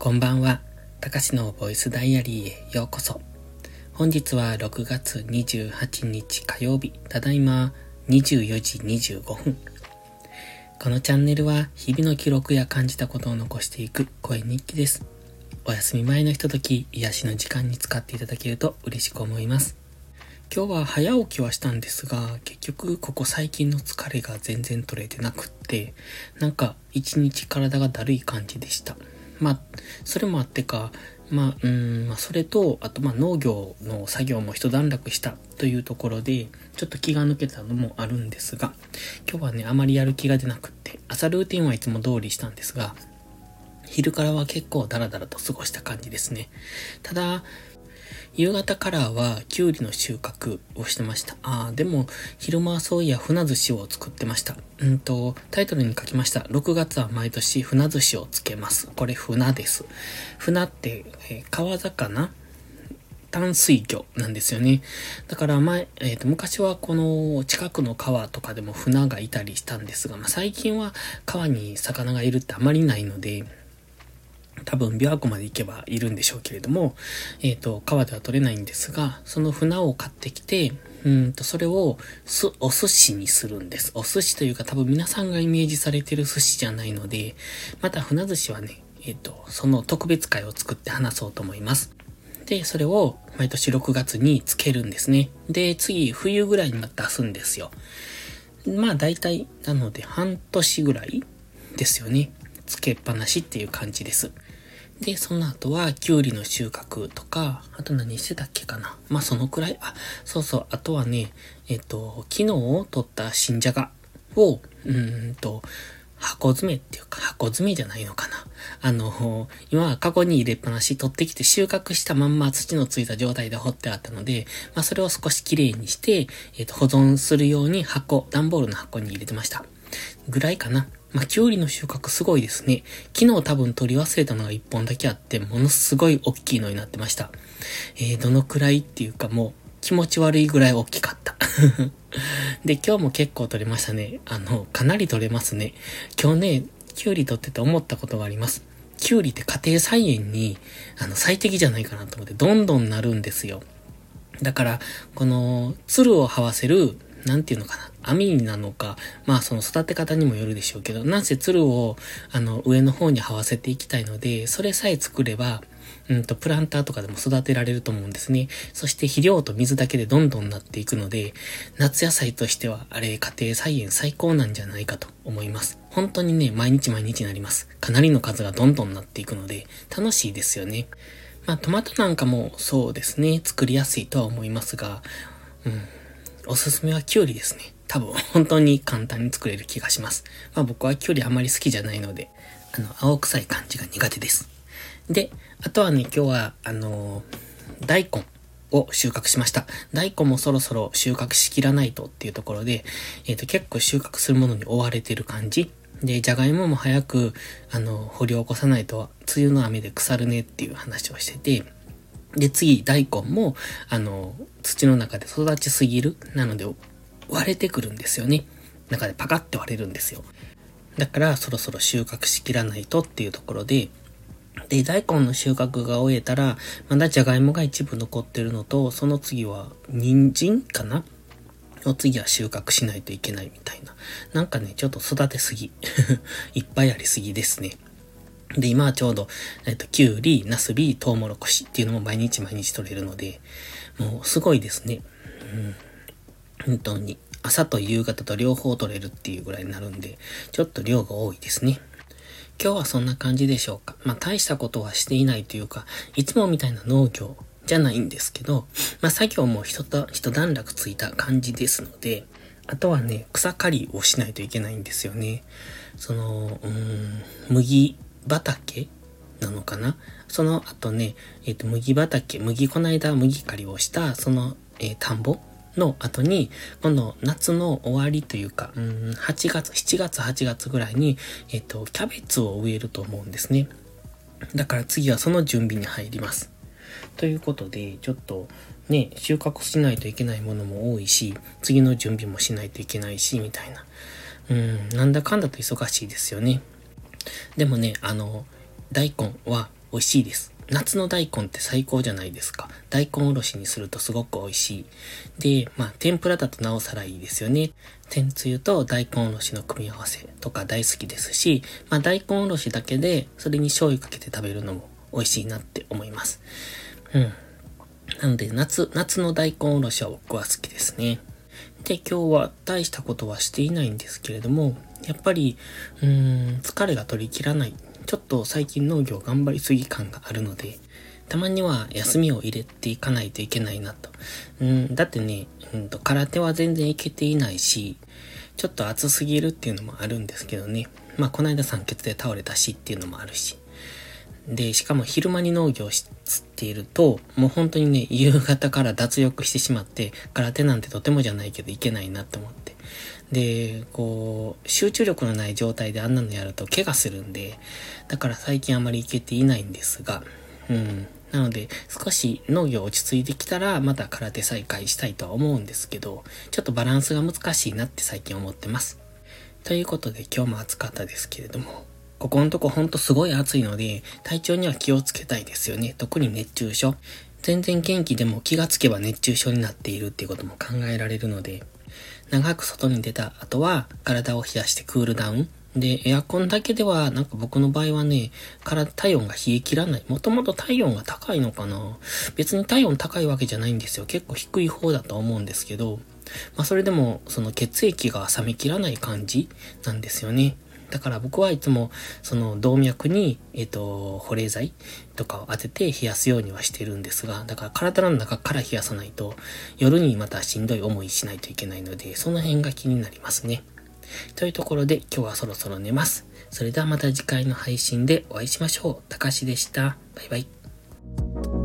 こんばんは。たかしのボイスダイアリーへようこそ。本日は6月28日火曜日、ただいま24時25分。このチャンネルは日々の記録や感じたことを残していく声日記です。お休み前のひととき、癒しの時間に使っていただけると嬉しく思います。今日は早起きはしたんですが、結局ここ最近の疲れが全然取れてなくって、なんか一日体がだるい感じでした。まあ、それもあってか、まあ、うん、まあ、それと、あと、まあ、農業の作業も一段落したというところで、ちょっと気が抜けたのもあるんですが、今日はね、あまりやる気が出なくって、朝ルーティンはいつも通りしたんですが、昼からは結構ダラダラと過ごした感じですね。ただ、夕方からはキュウリの収穫をしてました。ああ、でも昼間はそういや船寿司を作ってました。うんと、タイトルに書きました。6月は毎年船寿司をつけます。これ船です。船って、えー、川魚？淡水魚なんですよね。だから前、えっ、ー、と、昔はこの近くの川とかでも船がいたりしたんですが、まあ、最近は川に魚がいるってあまりないので、多分琵琶湖まで行けばいるんでしょうけれども、えっ、ー、と、川では取れないんですが、その船を買ってきて、うんと、それをす、お寿司にするんです。お寿司というか多分皆さんがイメージされてる寿司じゃないので、また船寿司はね、えっ、ー、と、その特別会を作って話そうと思います。で、それを毎年6月につけるんですね。で、次、冬ぐらいに出すんですよ。まあ大体、なので半年ぐらいですよね。つけっぱなしっていう感じです。で、その後は、きゅうりの収穫とか、あと何してたっけかな。まあ、そのくらい。あ、そうそう。あとはね、えっと、昨日取った新じゃがを、うんと、箱詰めっていうか、箱詰めじゃないのかな。あの、今はカゴに入れっぱなし取ってきて収穫したまんま土のついた状態で掘ってあったので、まあそれを少しきれいにして、えっ、と、保存するように箱、段ボールの箱に入れてました。ぐらいかな。まあ、きゅうりの収穫すごいですね。昨日多分取り忘れたのが一本だけあって、ものすごい大きいのになってました。えー、どのくらいっていうかもう気持ち悪いぐらい大きかった。で、今日も結構取れましたね。あの、かなり取れますね。今日ね、きゅうり取ってて思ったことがあります。きゅうりって家庭菜園に、あの、最適じゃないかなと思って、どんどんなるんですよ。だから、この、鶴を這わせるなんていうのかな、網なのか、まあその育て方にもよるでしょうけど、なんせ鶴をあの上の方に這わせていきたいので、それさえ作れば、うんと、プランターとかでも育てられると思うんですね。そして肥料と水だけでどんどんなっていくので、夏野菜としては、あれ、家庭菜園最高なんじゃないかと思います。本当にね、毎日毎日になります。かなりの数がどんどんなっていくので、楽しいですよね。まあ、トマトなんかもそうですね、作りやすいとは思いますが、うん、おすすめはキュウリですね。多分、本当に簡単に作れる気がします。まあ僕はキュウリあまり好きじゃないので、あの、青臭い感じが苦手です。で、あとはね、今日は、あのー、大根を収穫しました。大根もそろそろ収穫しきらないとっていうところで、えっ、ー、と、結構収穫するものに追われてる感じ。で、じゃがいもも早く、あの、掘り起こさないと、梅雨の雨で腐るねっていう話をしてて、で、次、大根も、あの、土の中で育ちすぎる。なので、割れてくるんですよね。中でパカって割れるんですよ。だから、そろそろ収穫しきらないとっていうところで、で、大根の収穫が終えたら、まだじゃがいもが一部残ってるのと、その次は、人参かな？の次は収穫しないといけないみたいな。なんかね、ちょっと育てすぎ。いっぱいありすぎですね。で、今はちょうど、えっと、きゅうり、なすび、とうもろこしっていうのも毎日毎日取れるので、もうすごいですね。うん。本当に。朝と夕方と両方取れるっていうぐらいになるんで、ちょっと量が多いですね。今日はそんな感じでしょうか。まあ大したことはしていないというか、いつもみたいな農業じゃないんですけど、まあ作業も一と、一段落ついた感じですので、あとはね、草刈りをしないといけないんですよね。その、うん、麦畑なのかな？その後ね、えっ、ー、と、麦畑、麦、この間麦刈りをした、その、えー、田んぼの後に、今度夏の終わりというか、うん、8月、7月、8月ぐらいに、えっ、ー、と、キャベツを植えると思うんですね。だから次はその準備に入ります。ということで、ちょっとね、収穫しないといけないものも多いし、次の準備もしないといけないし、みたいな。うん、なんだかんだと忙しいですよね。でもね、あの、大根は美味しいです。夏の大根って最高じゃないですか。大根おろしにするとすごく美味しい。で、まあ、天ぷらだとなおさらいいですよね。天つゆと大根おろしの組み合わせとか大好きですし、まあ、大根おろしだけで、それに醤油かけて食べるのも美味しいなって思います。うん。なので、夏、夏の大根おろしは僕は好きですね。で、今日は大したことはしていないんですけれども、やっぱり、うーん、疲れが取り切らない。ちょっと最近農業頑張りすぎ感があるので、たまには休みを入れていかないといけないなと。うん、だってね、うんと、空手は全然いけていないし、ちょっと暑すぎるっていうのもあるんですけどね。まあ、この間酸欠で倒れたしっていうのもあるし。で、しかも昼間に農業していると、もう本当にね、夕方から脱力してしまって、空手なんてとてもじゃないけどいけないなって思って。で、こう、集中力のない状態であんなのやると怪我するんで、だから最近あまり行けていないんですが、うん。なので、少し農業落ち着いてきたら、また空手再開したいとは思うんですけど、ちょっとバランスが難しいなって最近思ってます。ということで今日も暑かったですけれども、ここのとこほんとすごい暑いので、体調には気をつけたいですよね。特に熱中症。全然元気でも気がつけば熱中症になっているっていうことも考えられるので、長く外に出た後は体を冷やしてクールダウン。で、エアコンだけでは、なんか僕の場合はね、体、体温が冷え切らない。もともと体温が高いのかな別に体温高いわけじゃないんですよ。結構低い方だと思うんですけど、まあそれでも、その血液が冷めきらない感じなんですよね。だから僕はいつも、その動脈に、えっ、と、保冷剤とかを当てて冷やすようにはしてるんですが、だから体の中から冷やさないと、夜にまたしんどい思いしないといけないので、その辺が気になりますね。というところで今日はそろそろ寝ます。それではまた次回の配信でお会いしましょう。たかしでした。バイバイ。